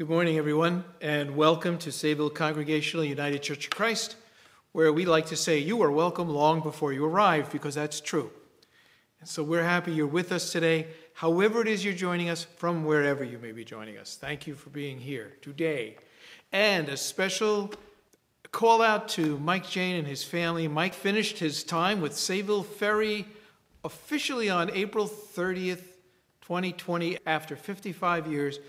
Good morning, everyone, and welcome to Sayville Congregational United Church of Christ, where we like to say you are welcome long before you arrive, because that's true. And so we're happy you're with us today, however it is you're joining us, from wherever you may be joining us. Thank you for being here today. And a special call out to Mike Jane and his family. Mike finished his time with Sayville Ferry officially on April 30th, 2020, after 55 years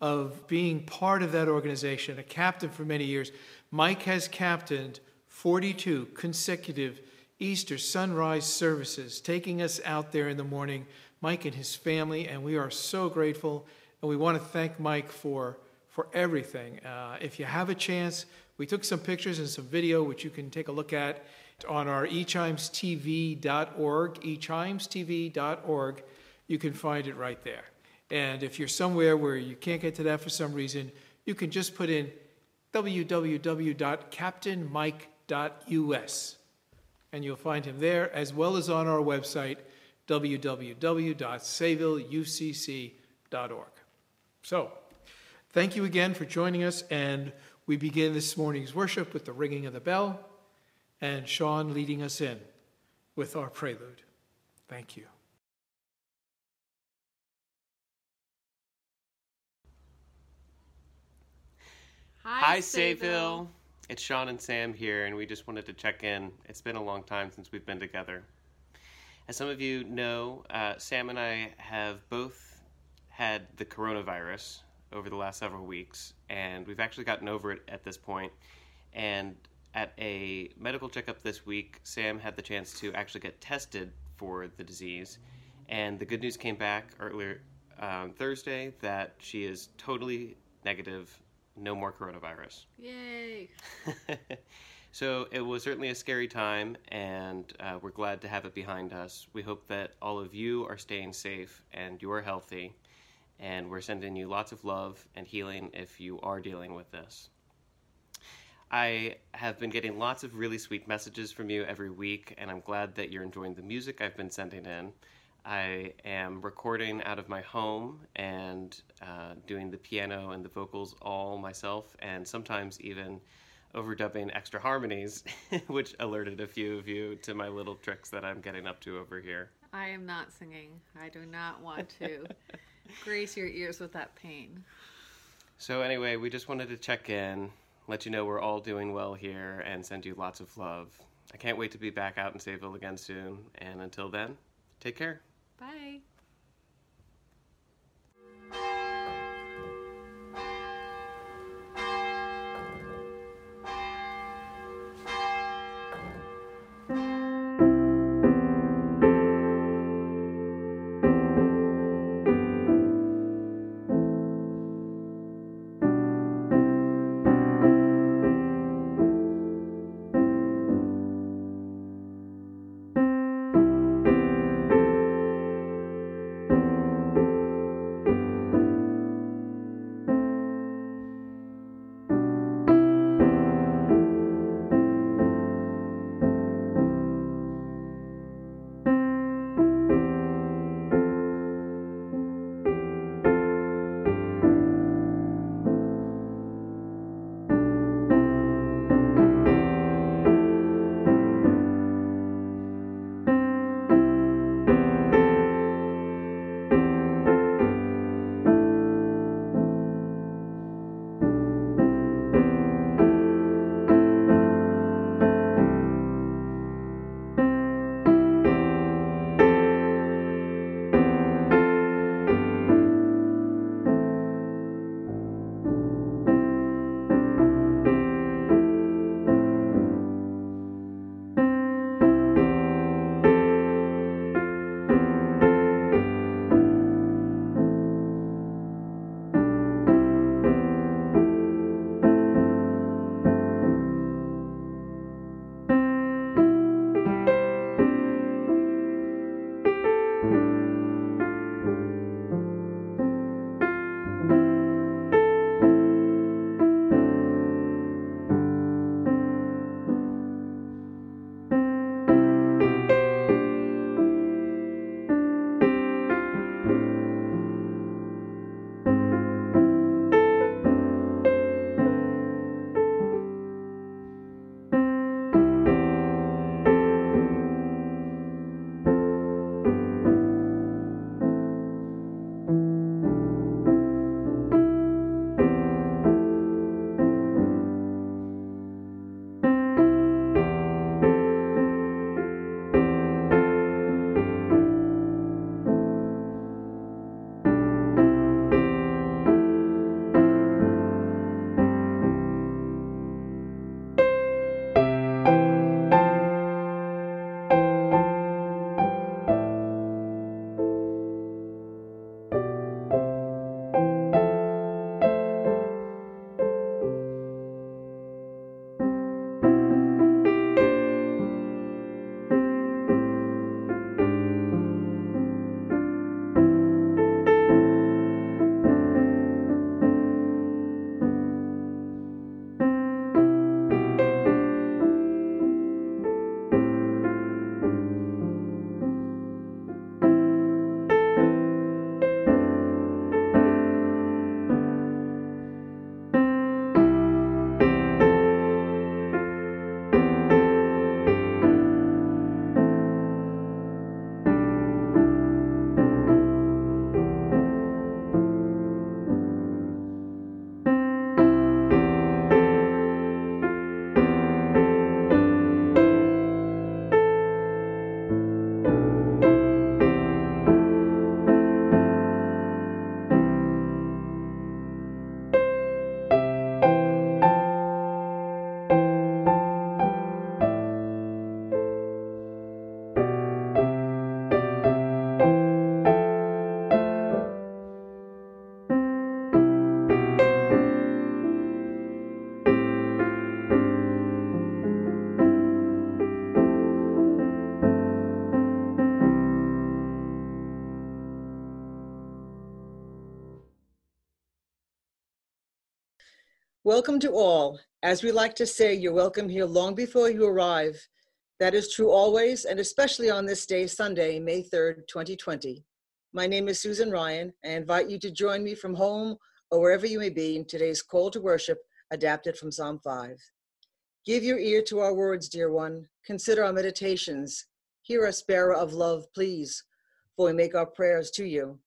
of being part of that organization, a captain for many years. Mike has captained 42 consecutive Easter sunrise services, taking us out there in the morning, Mike and his family, and we are so grateful. And we want to thank Mike for, for everything. Uh, if you have a chance, we took some pictures and some video, which you can take a look at on our echimestv.org, echimestv.org. You can find it right there. And if you're somewhere where you can't get to that for some reason, you can just put in www.captainmike.us and you'll find him there, as well as on our website, www.sayvilleucc.org. So, thank you again for joining us, and we begin this morning's worship with the ringing of the bell and Sean leading us in with our prelude. Thank you. Hi. Sayville. It's Sean and Sam here, and we just wanted to check in. It's been a long time since we've been together. As some of you know, uh, Sam and I have both had the coronavirus over the last several weeks, and we've actually gotten over it at this point. And at a medical checkup this week, Sam had the chance to actually get tested for the disease, and the good news came back earlier um, Thursday that she is totally negative, no more coronavirus. Yay. so it was certainly a scary time, and uh, we're glad to have it behind us. We hope that all of you are staying safe and you're healthy, and we're sending you lots of love and healing if you are dealing with this. I have been getting lots of really sweet messages from you every week, and I'm glad that you're enjoying the music I've been sending in. I am recording out of my home and uh, doing the piano and the vocals all myself, and sometimes even overdubbing extra harmonies, which alerted a few of you to my little tricks that I'm getting up to over here. I am not singing. I do not want to grace your ears with that pain. So, anyway, we just wanted to check in, let you know we're all doing well here, and send you lots of love. I can't wait to be back out in Sayville again soon, and until then, take care. Bye. Welcome to all. As we like to say, you're welcome here long before you arrive. That is true always, and especially on this day, Sunday, May 3rd, 2020. My name is Susan Ryan. I invite you to join me from home or wherever you may be in today's call to worship, adapted from Psalm 5. Give your ear to our words, dear one. Consider our meditations. Hear us, bearer of love, please, for we make our prayers to you.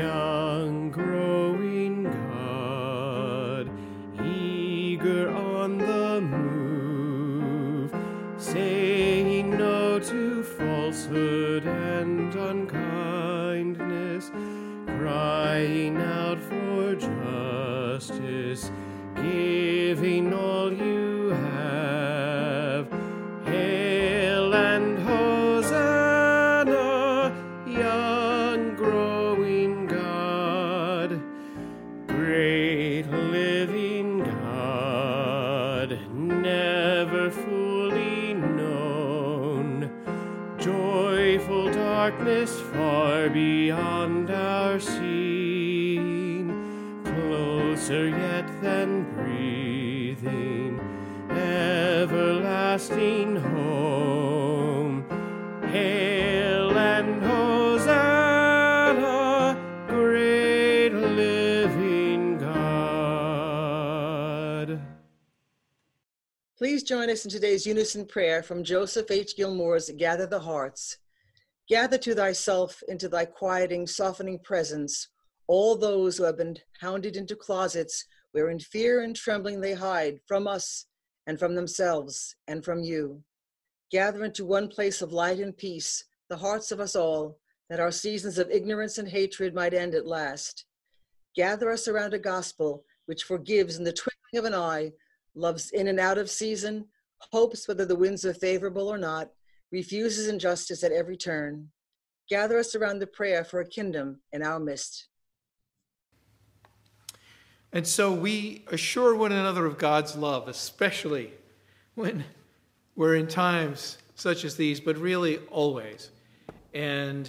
Young join us in today's unison prayer from Joseph H. Gilmore's Gather the Hearts. Gather to thyself into thy quieting, softening presence all those who have been hounded into closets where in fear and trembling they hide from us and from themselves and from you. Gather into one place of light and peace the hearts of us all, that our seasons of ignorance and hatred might end at last. Gather us around a gospel which forgives in the twinkling of an eye, loves in and out of season, hopes whether the winds are favorable or not, refuses injustice at every turn. Gather us around the prayer for a kingdom in our midst. And so we assure one another of God's love, especially when we're in times such as these, but really always. And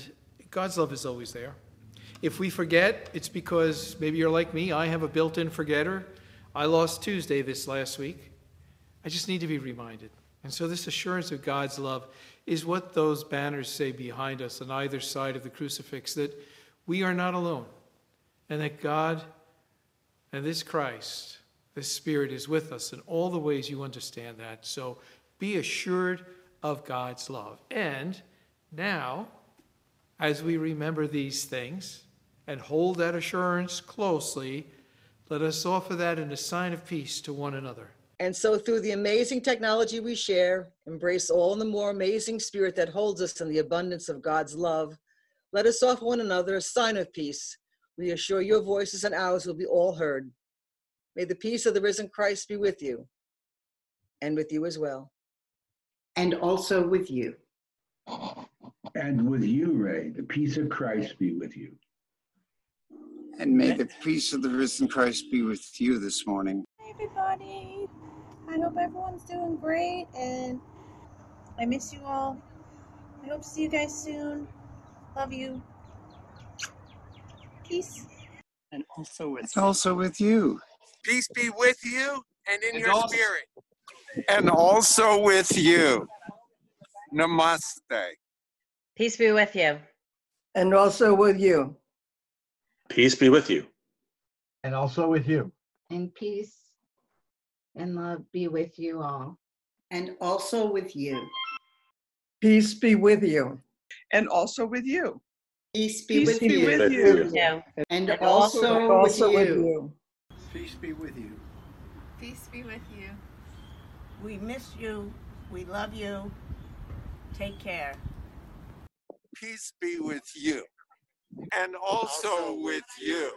God's love is always there. If we forget, it's because maybe you're like me, I have a built in forgetter. I lost Tuesday this last week. I just need to be reminded. And so, this assurance of God's love is what those banners say behind us on either side of the crucifix that we are not alone and that God and this Christ, this Spirit is with us in all the ways you understand that. So be assured of God's love. And now, as we remember these things and hold that assurance closely, let us offer that in a sign of peace to one another. And so, through the amazing technology we share, embrace all the more amazing spirit that holds us in the abundance of God's love. Let us offer one another a sign of peace. We assure your voices and ours will be all heard. May the peace of the risen Christ be with you and with you as well. And also with you. And with you, Ray, the peace of Christ be with you. And may the peace of the risen Christ be with you this morning. Hey everybody. I hope everyone's doing great and I miss you all. I hope to see you guys soon. Love you. Peace. And also with It's Also with you. Peace be with you and in And your also- spirit. And also with you. Namaste. Peace be with you. And also with you. Peace be with you. And also with you. and peace and love be with you all. And also with you. Peace be with you. and also with you. Peace be Peace with be you. with you. No. And And also also with you. Peace be with you. Peace be with you. We miss you. We love you. Take care. Peace be with you and also with you.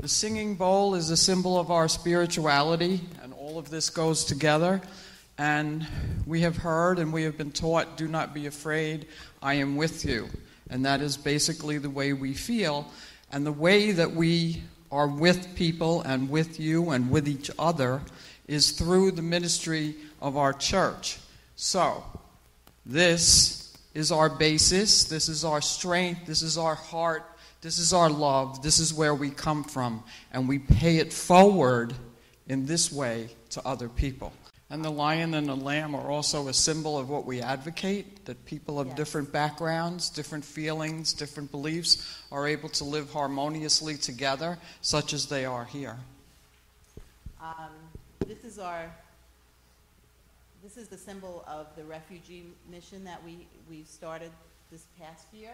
The singing bowl is a symbol of our spirituality, and all of this goes together. And we have heard and we have been taught do not be afraid, I am with you. And that is basically the way we feel. And the way that we are with people and with you and with each other is through the ministry of our church. So, this is our basis, this is our strength, this is our heart, this is our love, this is where we come from, and we pay it forward in this way to other people. And the lion and the lamb are also a symbol of what we advocate that people of yes. different backgrounds, different feelings, different beliefs are able to live harmoniously together, such as they are here. Um, this is our this is the symbol of the refugee mission that we, we started this past year.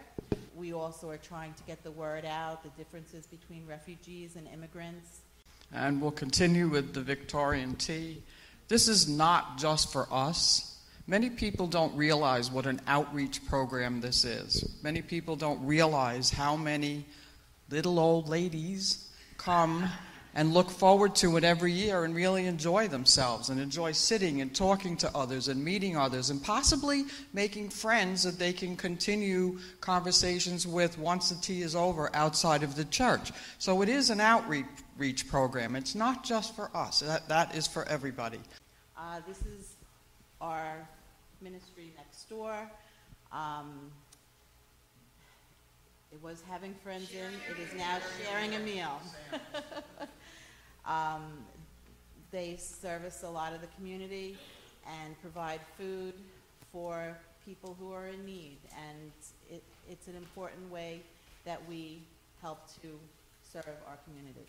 We also are trying to get the word out, the differences between refugees and immigrants. And we'll continue with the Victorian tea. This is not just for us. Many people don't realize what an outreach program this is. Many people don't realize how many little old ladies come and look forward to it every year and really enjoy themselves and enjoy sitting and talking to others and meeting others and possibly making friends that they can continue conversations with once the tea is over outside of the church. So it is an outreach program. It's not just for us, that, that is for everybody. Uh, this is our ministry next door. Um, it was having friends in, it is now sharing a meal. um, they service a lot of the community and provide food for people who are in need. And it, it's an important way that we help to serve our community.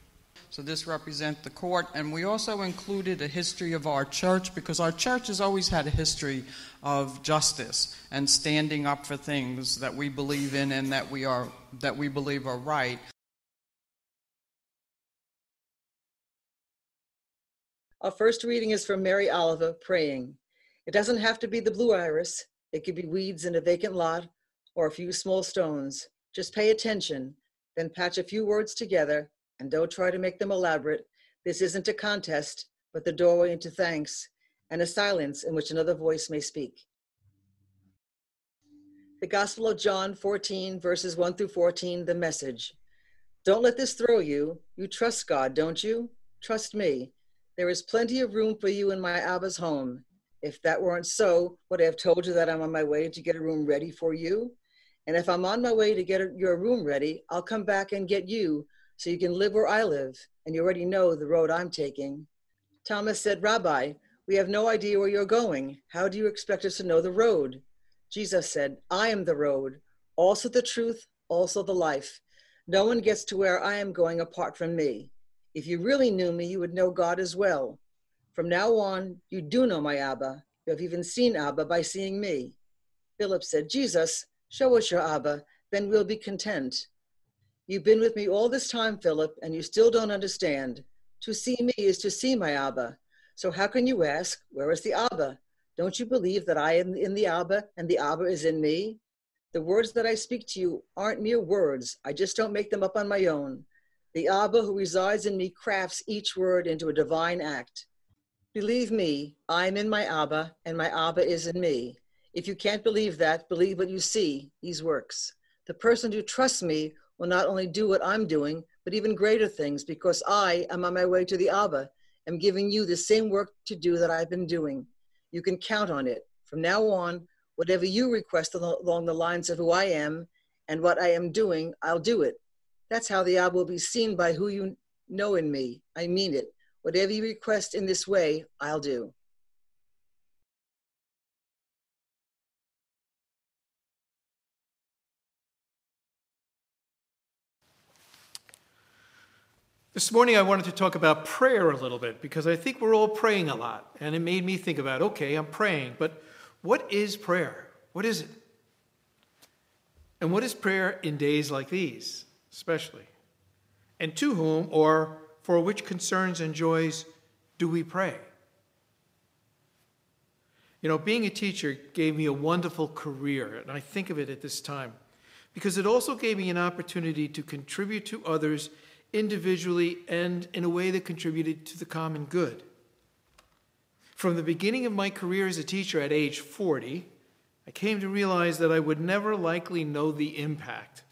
So this represents the court, and we also included a history of our church because our church has always had a history of justice and standing up for things that we believe in and that we are that we believe are right. Our first reading is from Mary Oliver praying. It doesn't have to be the blue iris. It could be weeds in a vacant lot or a few small stones. Just pay attention, then patch a few words together and don't try to make them elaborate. This isn't a contest, but the doorway into thanks and a silence in which another voice may speak. The Gospel of John 14, verses 1 through 14, the message. Don't let this throw you. You trust God, don't you? Trust me. There is plenty of room for you in my Abba's home. If that weren't so, would I have told you that I'm on my way to get a room ready for you? And if I'm on my way to get your room ready, I'll come back and get you so you can live where I live, and you already know the road I'm taking. Thomas said, Rabbi, we have no idea where you're going. How do you expect us to know the road? Jesus said, I am the road, also the truth, also the life. No one gets to where I am going apart from me. If you really knew me, you would know God as well. From now on, you do know my Abba. You have even seen Abba by seeing me. Philip said, Jesus, show us your Abba, then we'll be content. You've been with me all this time, Philip, and you still don't understand. To see me is to see my Abba. So how can you ask, Where is the Abba? Don't you believe that I am in the Abba and the Abba is in me? The words that I speak to you aren't mere words. I just don't make them up on my own. The Abba who resides in me crafts each word into a divine act. Believe me, I am in my Abba, and my Abba is in me. If you can't believe that, believe what you see, these works. The person who trusts me will not only do what I'm doing, but even greater things because I am on my way to the Abba, am giving you the same work to do that I've been doing. You can count on it. From now on, whatever you request along the lines of who I am and what I am doing, I'll do it. That's how the Abba will be seen by who you know in me. I mean it. Whatever you request in this way, I'll do. This morning, I wanted to talk about prayer a little bit because I think we're all praying a lot. And it made me think about okay, I'm praying, but what is prayer? What is it? And what is prayer in days like these, especially? And to whom or for which concerns and joys do we pray? You know, being a teacher gave me a wonderful career, and I think of it at this time because it also gave me an opportunity to contribute to others individually and in a way that contributed to the common good. From the beginning of my career as a teacher at age 40, I came to realize that I would never likely know the impact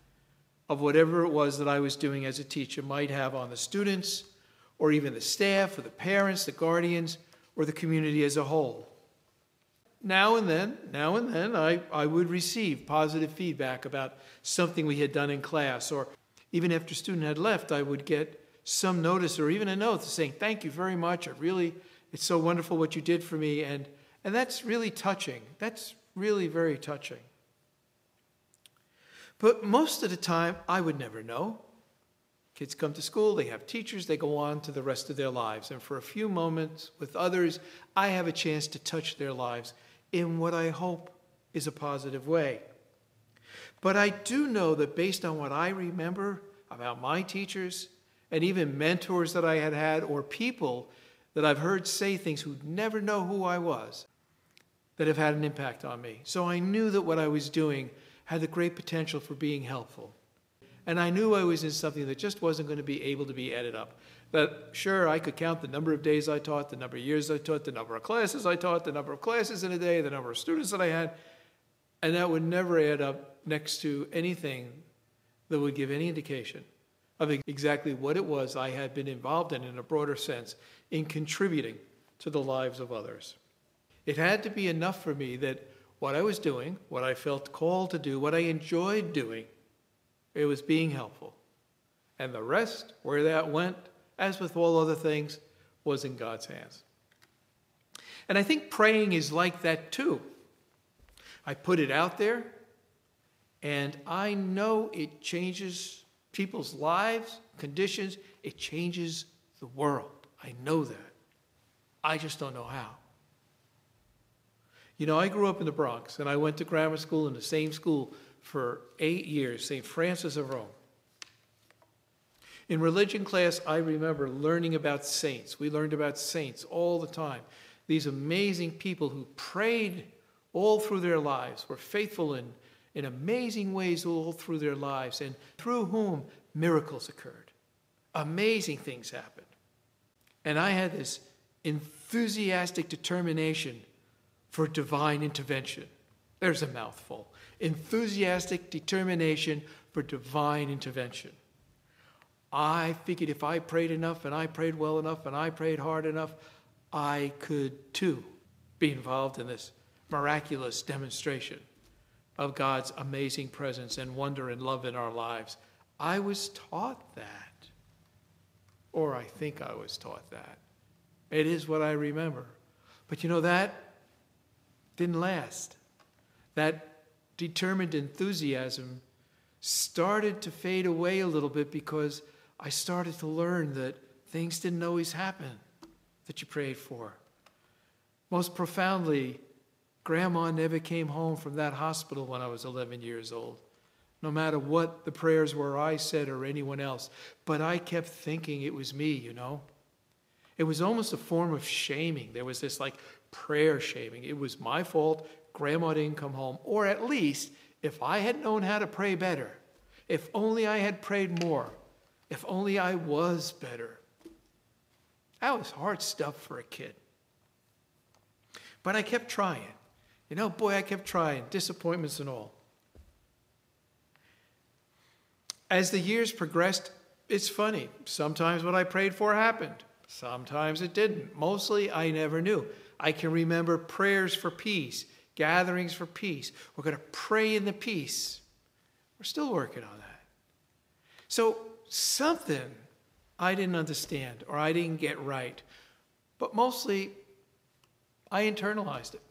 of whatever it was that I was doing as a teacher might have on the students, or even the staff, or the parents, the guardians, or the community as a whole. Now and then, now and then, I, I would receive positive feedback about something we had done in class, or even after a student had left, I would get some notice or even a note saying, Thank you very much. I really, it's so wonderful what you did for me. And, and that's really touching. That's really very touching. But most of the time, I would never know. Kids come to school, they have teachers, they go on to the rest of their lives. And for a few moments with others, I have a chance to touch their lives in what I hope is a positive way. But I do know that based on what I remember about my teachers and even mentors that I had had or people that I've heard say things who never know who I was that have had an impact on me. So I knew that what I was doing had the great potential for being helpful. And I knew I was in something that just wasn't going to be able to be added up. That, sure, I could count the number of days I taught, the number of years I taught, the number of classes I taught, the number of classes in a day, the number of students that I had, and that would never add up next to anything that would give any indication of exactly what it was I had been involved in, in a broader sense, in contributing to the lives of others. It had to be enough for me that what I was doing, what I felt called to do, what I enjoyed doing, it was being helpful. And the rest, where that went, as with all other things, was in God's hands. And I think praying is like that too. I put it out there, and I know it changes people's lives, conditions, it changes the world. I know that. I just don't know how. You know, I grew up in the Bronx and I went to grammar school in the same school for eight years, St. Frances of Rome. In religion class, I remember learning about saints. We learned about saints all the time. These amazing people who prayed all through their lives, were faithful in, in amazing ways all through their lives, and through whom miracles occurred. Amazing things happened. And I had this enthusiastic determination for divine intervention. There's a mouthful. Enthusiastic determination for divine intervention. I figured if I prayed enough and I prayed well enough and I prayed hard enough, I could too be involved in this miraculous demonstration of God's amazing presence and wonder and love in our lives. I was taught that. Or I think I was taught that. It is what I remember. But you know, that didn't last. That determined enthusiasm started to fade away a little bit because I started to learn that things didn't always happen that you prayed for. Most profoundly, Grandma never came home from that hospital when I was 11 years old, no matter what the prayers were I said or anyone else. But I kept thinking it was me, you know? It was almost a form of shaming. There was this like prayer shaming. It was my fault. Grandma didn't come home. Or at least, if I had known how to pray better, if only I had prayed more, if only I was better. That was hard stuff for a kid. But I kept trying. You know, boy, I kept trying, disappointments and all. As the years progressed, it's funny. Sometimes what I prayed for happened, sometimes it didn't. Mostly, I never knew. I can remember prayers for peace, gatherings for peace. We're going to pray in the peace. We're still working on that. So, something I didn't understand or I didn't get right, but mostly I internalized it.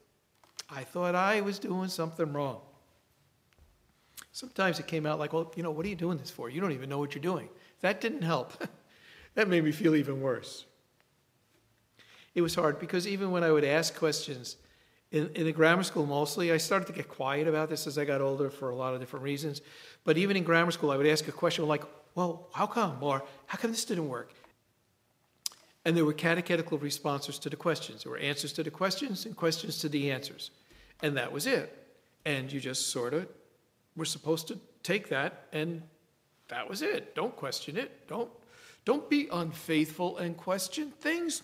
I thought I was doing something wrong. Sometimes it came out like, well, you know, what are you doing this for? You don't even know what you're doing. That didn't help. that made me feel even worse it was hard because even when I would ask questions in, in the grammar school mostly, I started to get quiet about this as I got older for a lot of different reasons. But even in grammar school, I would ask a question like, well, how come? Or how come this didn't work? And there were catechetical responses to the questions. There were answers to the questions and questions to the answers. And that was it. And you just sort of were supposed to take that and that was it. Don't question it. Don't Don't be unfaithful and question things.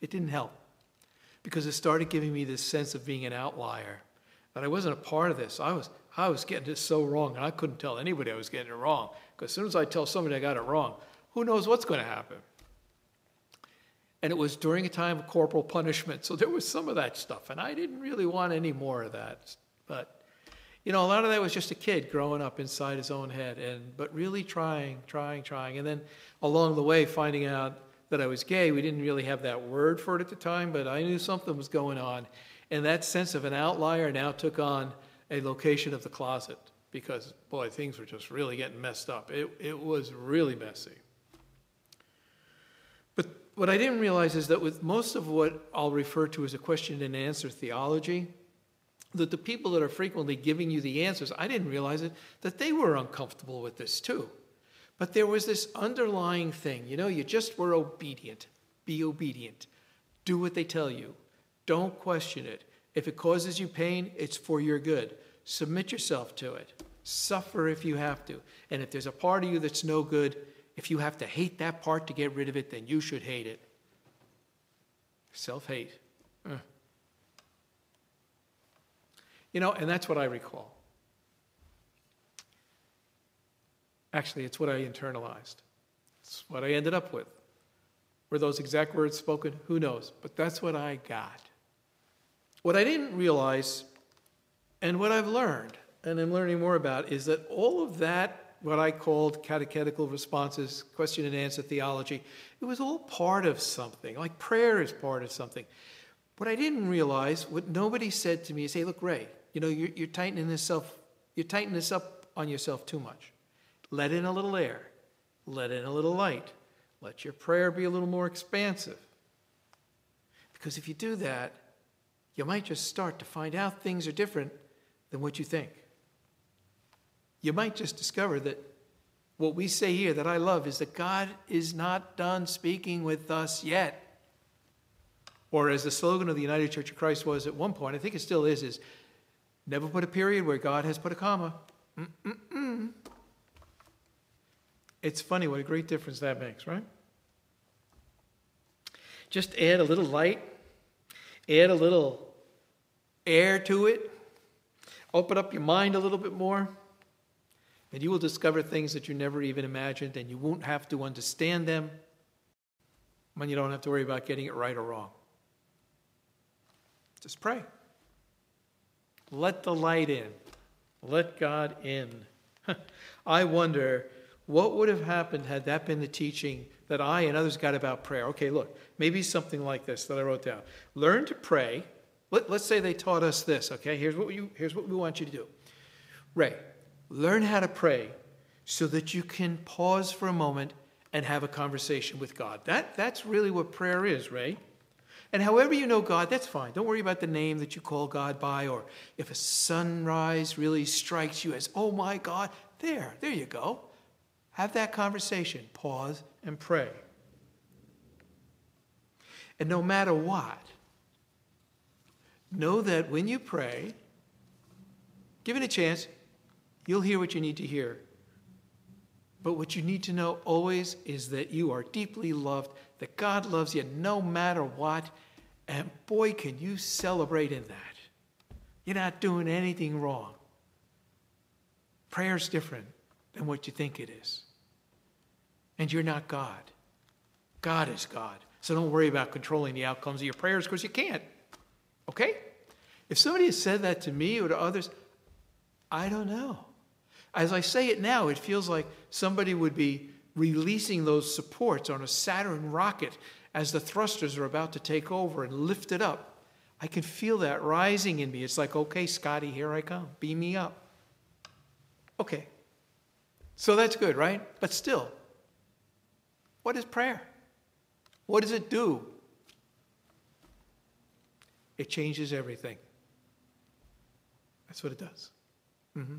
It didn't help because it started giving me this sense of being an outlier, that I wasn't a part of this. I was, I was getting this so wrong, and I couldn't tell anybody I was getting it wrong. Because as soon as I tell somebody I got it wrong, who knows what's going to happen? And it was during a time of corporal punishment, so there was some of that stuff, and I didn't really want any more of that. But, you know, a lot of that was just a kid growing up inside his own head, and but really trying, trying, trying, and then along the way finding out that I was gay. We didn't really have that word for it at the time, but I knew something was going on. And that sense of an outlier now took on a location of the closet because, boy, things were just really getting messed up. It, it was really messy. But what I didn't realize is that with most of what I'll refer to as a question and answer theology, that the people that are frequently giving you the answers, I didn't realize it, that they were uncomfortable with this too. But there was this underlying thing. You know, you just were obedient. Be obedient. Do what they tell you. Don't question it. If it causes you pain, it's for your good. Submit yourself to it. Suffer if you have to. And if there's a part of you that's no good, if you have to hate that part to get rid of it, then you should hate it. Self hate. Uh. You know, and that's what I recall. Actually, it's what I internalized. It's what I ended up with. Were those exact words spoken? Who knows? But that's what I got. What I didn't realize, and what I've learned, and I'm learning more about, is that all of that, what I called catechetical responses, question and answer theology, it was all part of something. Like prayer is part of something. What I didn't realize, what nobody said to me is, hey, look, Ray, you know, you're, you're tightening this up, you're tightening this up on yourself too much. Let in a little air. Let in a little light. Let your prayer be a little more expansive. Because if you do that, you might just start to find out things are different than what you think. You might just discover that what we say here that I love is that God is not done speaking with us yet. Or as the slogan of the United Church of Christ was at one point, I think it still is, is never put a period where God has put a comma. Mm-mm-mm. It's funny what a great difference that makes, right? Just add a little light, add a little air to it, open up your mind a little bit more, and you will discover things that you never even imagined, and you won't have to understand them when you don't have to worry about getting it right or wrong. Just pray. Let the light in. Let God in. I wonder what would have happened had that been the teaching that I and others got about prayer? Okay, look, maybe something like this that I wrote down. Learn to pray. Let, us say they taught us this, okay? Here's what, you, here's what we want you to do. Ray, learn how to pray so that you can pause for a moment and have a conversation with God. That, that's really what prayer is, Ray. And however you know God, that's fine. Don't worry about the name that you call God by, or if a sunrise really strikes you as, oh my God, there, there you go. Have that conversation, pause, and pray. And no matter what, know that when you pray, give it a chance, you'll hear what you need to hear. But what you need to know always is that you are deeply loved, that God loves you no matter what, and boy, can you celebrate in that. You're not doing anything wrong. Prayer's different than what you think it is. And you're not God. God is God. So don't worry about controlling the outcomes of your prayers because you can't. Okay? If somebody has said that to me or to others, I don't know. As I say it now, it feels like somebody would be releasing those supports on a Saturn rocket as the thrusters are about to take over and lift it up. I can feel that rising in me. It's like, okay, Scotty, here I come. Beam me up. Okay, so that's good, right? But still, what is prayer? What does it do? It changes everything. That's what it does. Mm-hmm.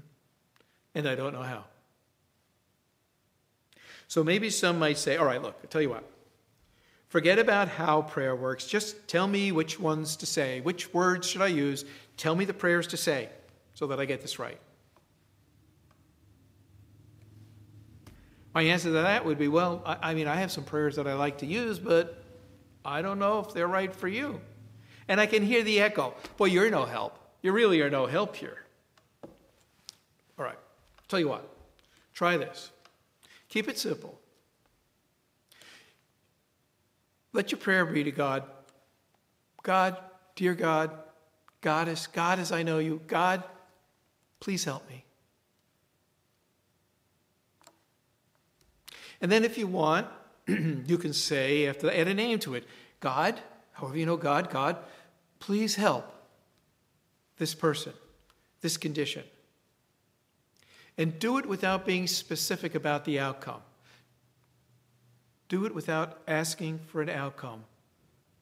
And I don't know how. So maybe some might say, all right, look, I'll tell you what. Forget about how prayer works. Just tell me which ones to say. Which words should I use? Tell me the prayers to say so that I get this right. My answer to that would be well, I, I mean, I have some prayers that I like to use, but I don't know if they're right for you. And I can hear the echo. Boy, you're no help. You really are no help here. All right, tell you what, try this. Keep it simple. Let your prayer be to God God, dear God, Goddess, God as I know you, God, please help me. And then if you want, you can say, after add a name to it, God, however you know God, God, please help this person, this condition. And do it without being specific about the outcome. Do it without asking for an outcome.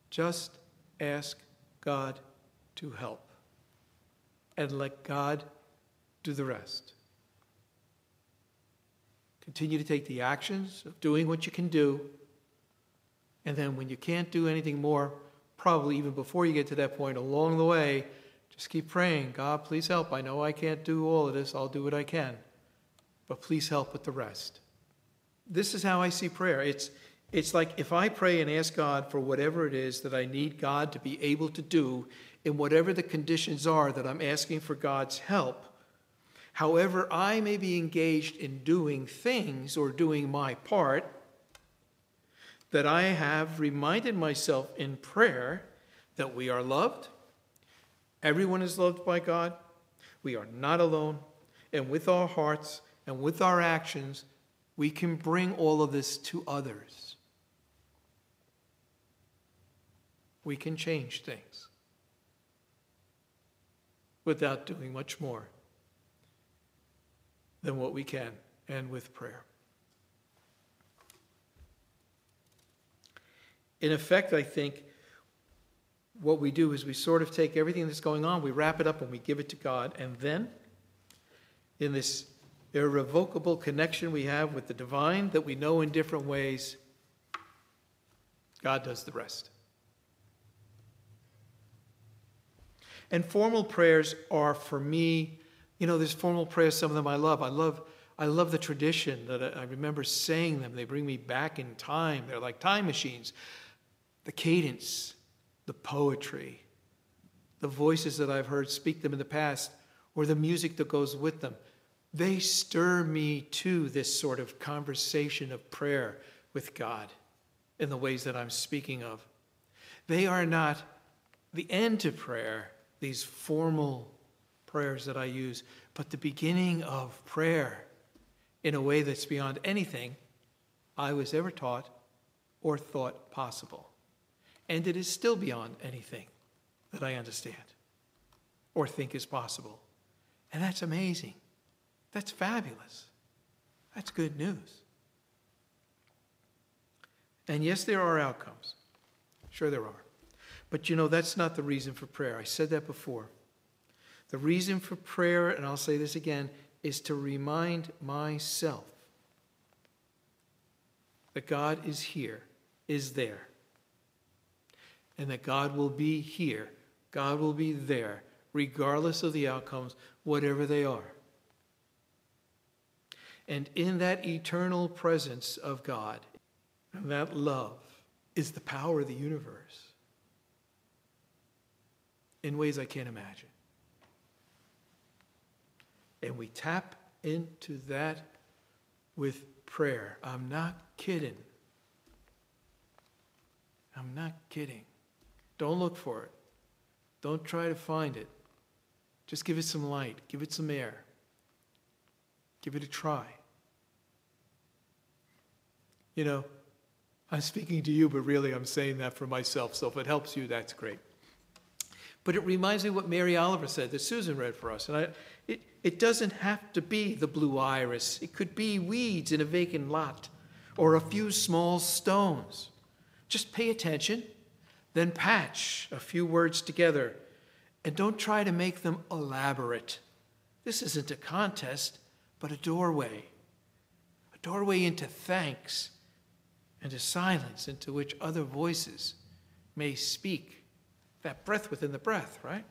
Just ask God to help. And let God do the rest. Continue to take the actions of doing what you can do. And then when you can't do anything more, probably even before you get to that point along the way, just keep praying God, please help. I know I can't do all of this, I'll do what I can. But please help with the rest. This is how I see prayer. It's, it's like if I pray and ask God for whatever it is that I need God to be able to do in whatever the conditions are that I'm asking for God's help, however I may be engaged in doing things or doing my part, that I have reminded myself in prayer that we are loved. Everyone is loved by God. We are not alone. And with our hearts and with our actions, we can bring all of this to others. We can change things without doing much more than what we can and with prayer. In effect, I think what we do is we sort of take everything that's going on, we wrap it up and we give it to God, and then in this irrevocable connection we have with the divine that we know in different ways, God does the rest. And formal prayers are for me, you know, there's formal prayers, some of them I love. I love I love the tradition that I remember saying them. They bring me back in time. They're like time machines. The cadence, the poetry, the voices that I've heard speak them in the past, or the music that goes with them, they stir me to this sort of conversation of prayer with God in the ways that I'm speaking of. They are not the end to prayer, these formal prayers that I use, but the beginning of prayer in a way that's beyond anything I was ever taught or thought possible. And it is still beyond anything that I understand or think is possible. And that's amazing. That's fabulous. That's good news. And yes, there are outcomes. Sure, there are. But you know, that's not the reason for prayer. I said that before. The reason for prayer, and I'll say this again, is to remind myself that God is here, is there, and that God will be here, God will be there, regardless of the outcomes, whatever they are. And in that eternal presence of God, that love is the power of the universe in ways I can't imagine. And we tap into that with prayer. I'm not kidding. I'm not kidding. Don't look for it. Don't try to find it. Just give it some light, give it some air. Give it a try. You know, I'm speaking to you, but really I'm saying that for myself. So if it helps you, that's great. But it reminds me what Mary Oliver said that Susan read for us. And I, it, doesn't have to be the blue iris, it could be weeds in a vacant lot or a few small stones. Just pay attention, then patch a few words together, and don't try to make them elaborate. This isn't a contest, but a doorway. A doorway into thanks and to silence into which other voices may speak. That breath within the breath, right?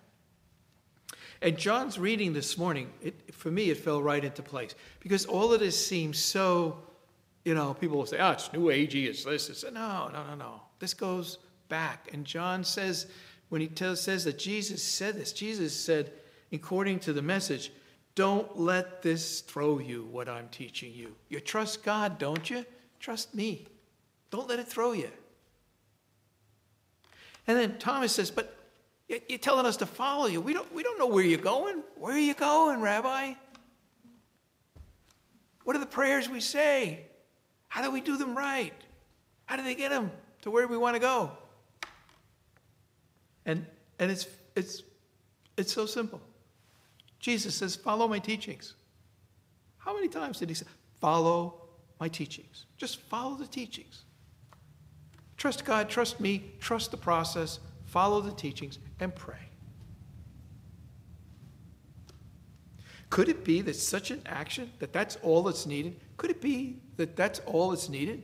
And John's reading this morning, it, for me, it fell right into place because all of this seems so you know, people will say, oh, it's new agey, it's this, it's no, no, no, no. This goes back. And John says, when he tells, says that Jesus said this, Jesus said, according to the message, don't let this throw you, what I'm teaching you. You trust God, don't you? Trust me. Don't let it throw you. And then Thomas says, But you're telling us to follow you. We don't, we don't know where you're going. Where are you going, Rabbi? What are the prayers we say? How do we do them right? How do they get them to where we want to go? And, and it's, it's, it's so simple. Jesus says, Follow my teachings. How many times did he say, Follow my teachings? Just follow the teachings. Trust God, trust me, trust the process, follow the teachings, and pray. Could it be that such an action, that that's all that's needed? Could it be that that's all that's needed?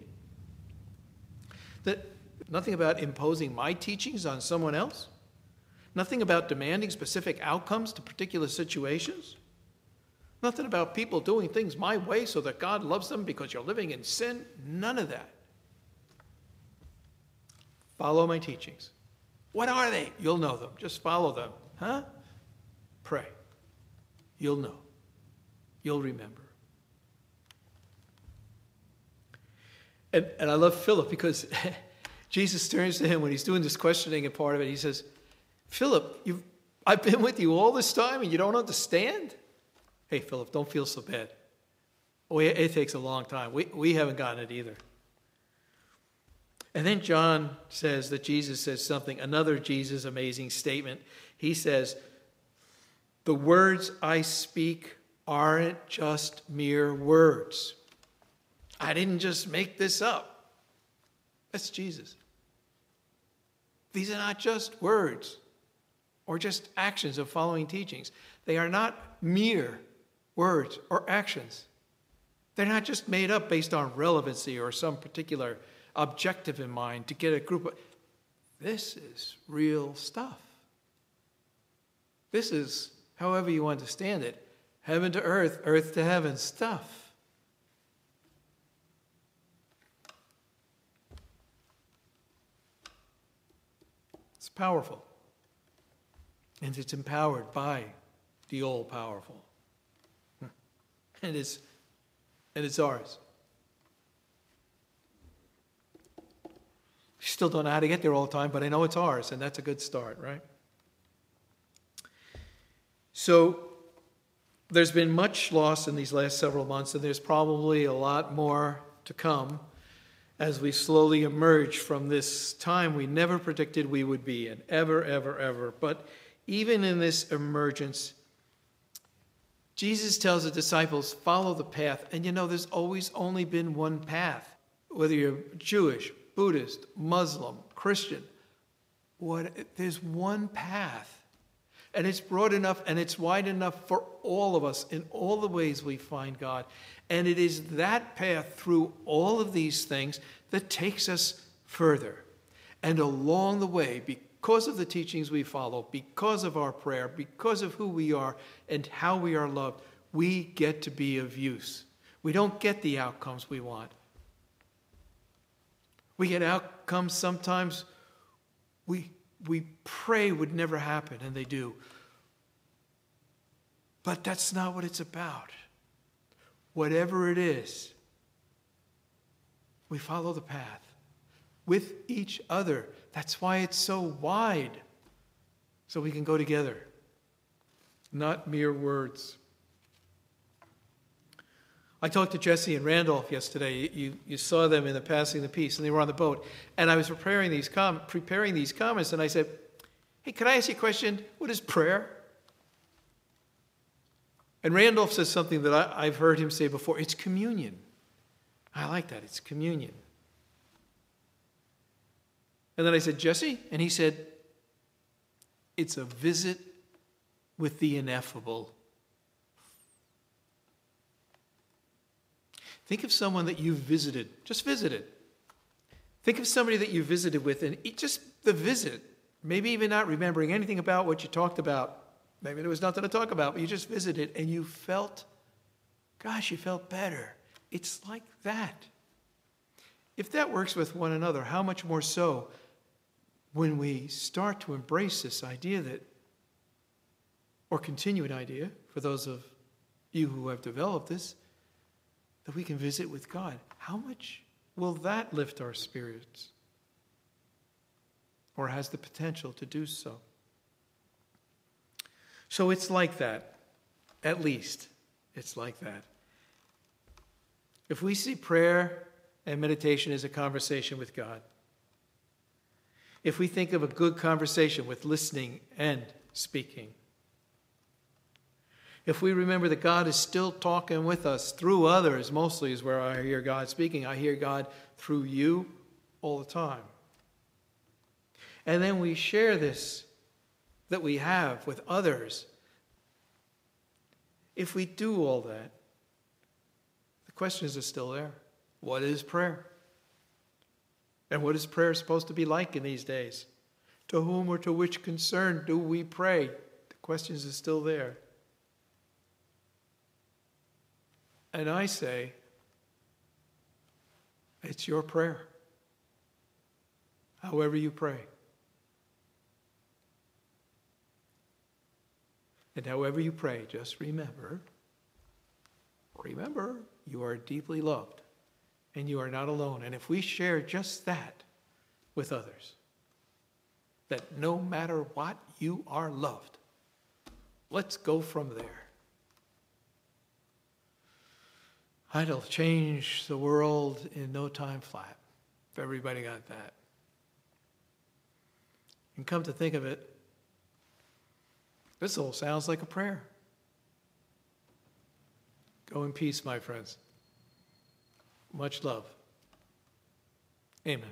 That nothing about imposing my teachings on someone else? Nothing about demanding specific outcomes to particular situations? Nothing about people doing things my way so that God loves them because you're living in sin? None of that. Follow my teachings. What are they? You'll know them. Just follow them. Huh? Pray. You'll know. You'll remember. And, and I love Philip because Jesus turns to him when he's doing this questioning and part of it. He says, Philip, you've, I've been with you all this time and you don't understand? Hey, Philip, don't feel so bad. Oh, it, it takes a long time. We, we haven't gotten it either. And then John says that Jesus says something, another Jesus amazing statement. He says, The words I speak aren't just mere words. I didn't just make this up. That's Jesus. These are not just words or just actions of following teachings. They are not mere words or actions. They're not just made up based on relevancy or some particular objective in mind to get a group of. This is real stuff. This is, however you understand it, heaven to earth, earth to heaven stuff. It's powerful. And it's empowered by the all powerful. And it's, and it's ours. Still don't know how to get there all the time, but I know it's ours, and that's a good start, right? So there's been much loss in these last several months, and there's probably a lot more to come as we slowly emerge from this time we never predicted we would be in, ever, ever, ever. But even in this emergence, Jesus tells the disciples, follow the path. And you know, there's always only been one path. Whether you're Jewish, Buddhist, Muslim, Christian. What, there's one path. And it's broad enough and it's wide enough for all of us in all the ways we find God. And it is that path through all of these things that takes us further. And along the way, because of the teachings we follow, because of our prayer, because of who we are and how we are loved, we get to be of use. We don't get the outcomes we want, we get outcomes sometimes we, we pray would never happen, and they do. But that's not what it's about. Whatever it is, we follow the path with each other. That's why it's so wide, so we can go together, not mere words. I talked to Jesse and Randolph yesterday. You, you saw them in the passing the peace, and they were on the boat. And I was preparing these, com- preparing these comments, and I said, Hey, can I ask you a question? What is prayer? And Randolph says something that I, I've heard him say before it's communion. I like that. It's communion. And then I said, Jesse? And he said, It's a visit with the ineffable. Think of someone that you visited, just visited. Think of somebody that you visited with, and just the visit, maybe even not remembering anything about what you talked about. Maybe there was nothing to talk about, but you just visited and you felt, gosh, you felt better. It's like that. if that works with one another, how much more so when we start to embrace this idea that, or continue an idea for those of you who have developed this, that we can visit with God. How much will that lift our spirits? Or has the potential to do so? So it's like that. At least, it's like that. If we see prayer and meditation as a conversation with God, if we think of a good conversation with listening and speaking, if we remember that God is still talking with us through others, mostly is where I hear God speaking, I hear God through you all the time. And then we share this that we have with others. If we do all that, the questions are still there. What is prayer? And what is prayer supposed to be like in these days? To whom or to which concern do we pray? The questions are still there. And I say, it's your prayer. However you pray. And however you pray, just remember, remember, you are deeply loved and you are not alone. And if we share just that with others, that no matter what, you are loved, let's go from there. It'll change the world in no time flat if everybody got that. And come to think of it, this all sounds like a prayer. Go in peace, my friends. Much love. Amen.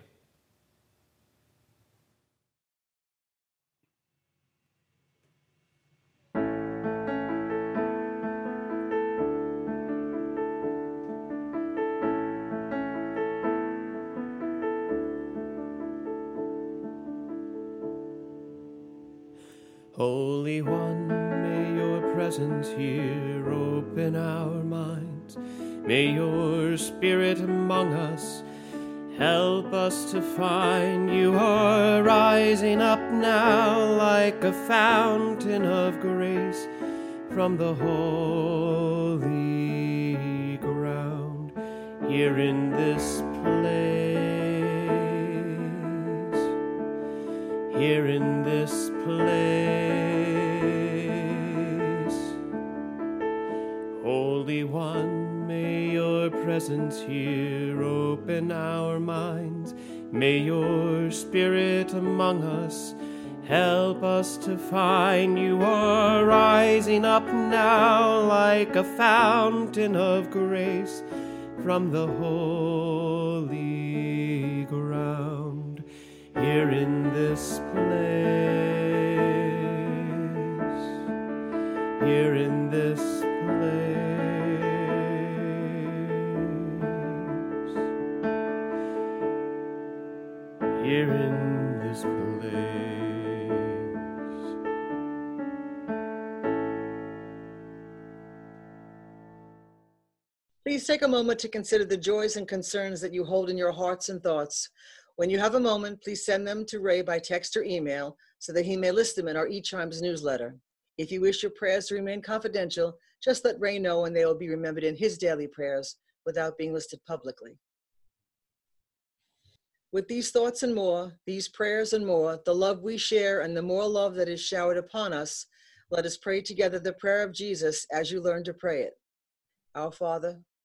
Here open our minds. May your spirit among us help us to find you are rising up now like a fountain of grace from the holy ground here in this place. Here in this place. Presence here open our minds. May your spirit among us help us to find you are rising up now like a fountain of grace from the holy ground here in this place. Here in this Please take a moment to consider the joys and concerns that you hold in your hearts and thoughts. When you have a moment, please send them to Ray by text or email so that he may list them in our eChimes newsletter. If you wish your prayers to remain confidential, just let Ray know and they will be remembered in his daily prayers without being listed publicly. With these thoughts and more, these prayers and more, the love we share and the more love that is showered upon us, let us pray together the prayer of Jesus as you learn to pray it. Our Father,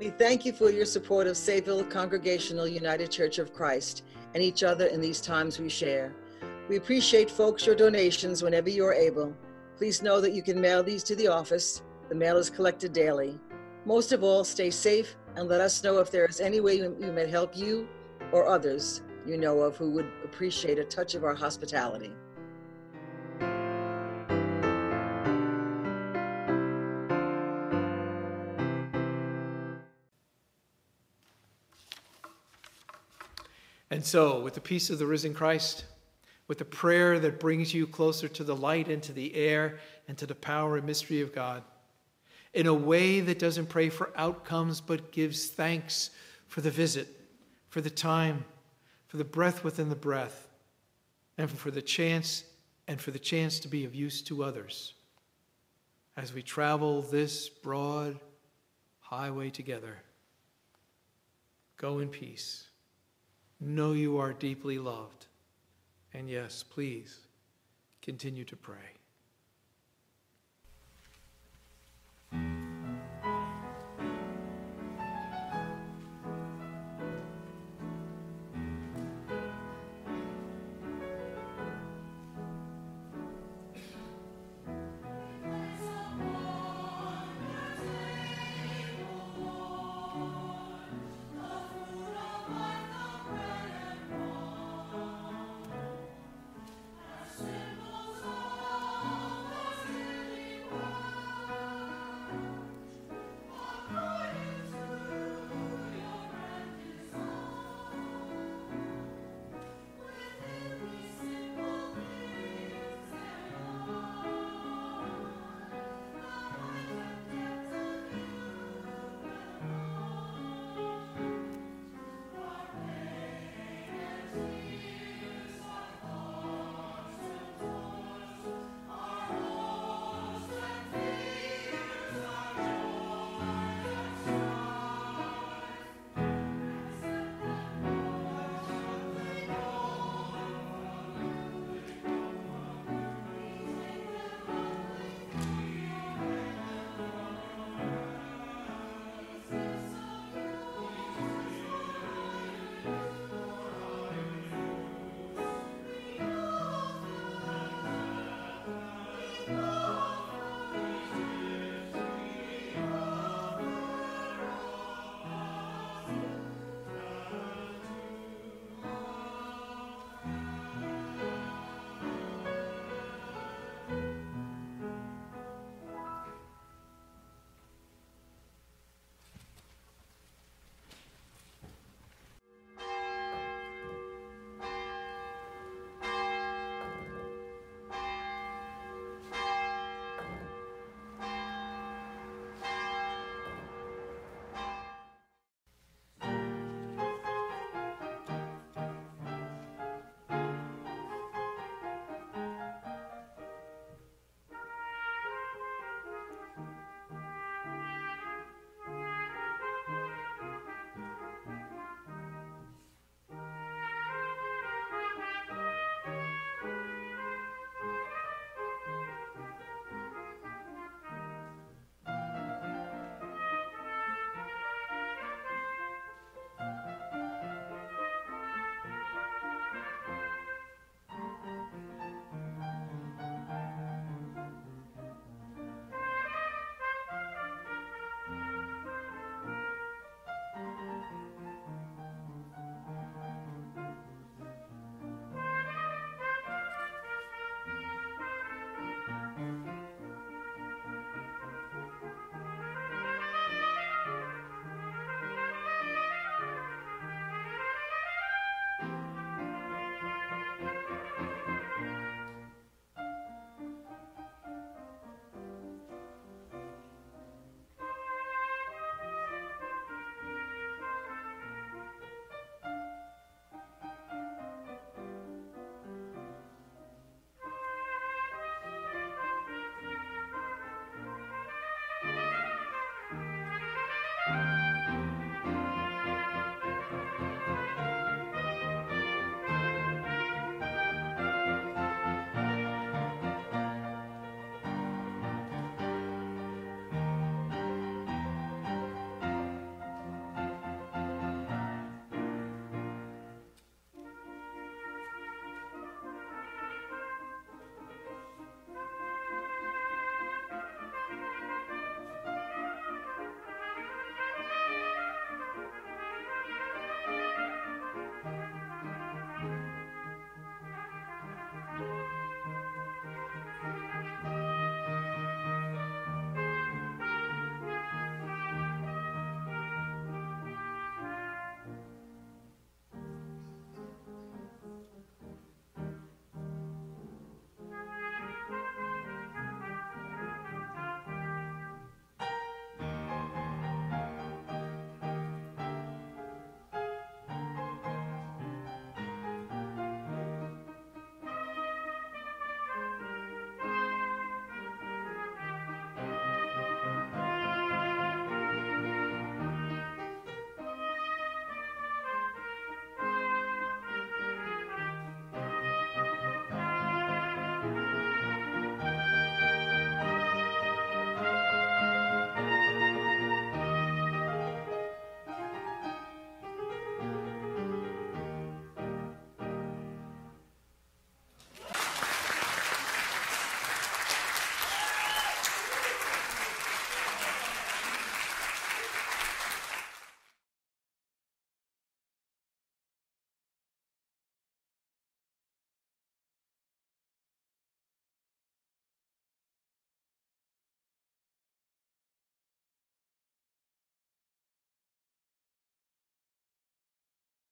We thank you for your support of Sayville Congregational United Church of Christ and each other in these times we share. We appreciate, folks, your donations whenever you are able. Please know that you can mail these to the office. The mail is collected daily. Most of all, stay safe and let us know if there is any way we may help you or others you know of who would appreciate a touch of our hospitality. And so, with the peace of the risen Christ, with the prayer that brings you closer to the light and to the air and to the power and mystery of God, in a way that doesn't pray for outcomes but gives thanks for the visit, for the time, for the breath within the breath, and for the chance and for the chance to be of use to others as we travel this broad highway together. Go in peace. Know you are deeply loved. And yes, please continue to pray.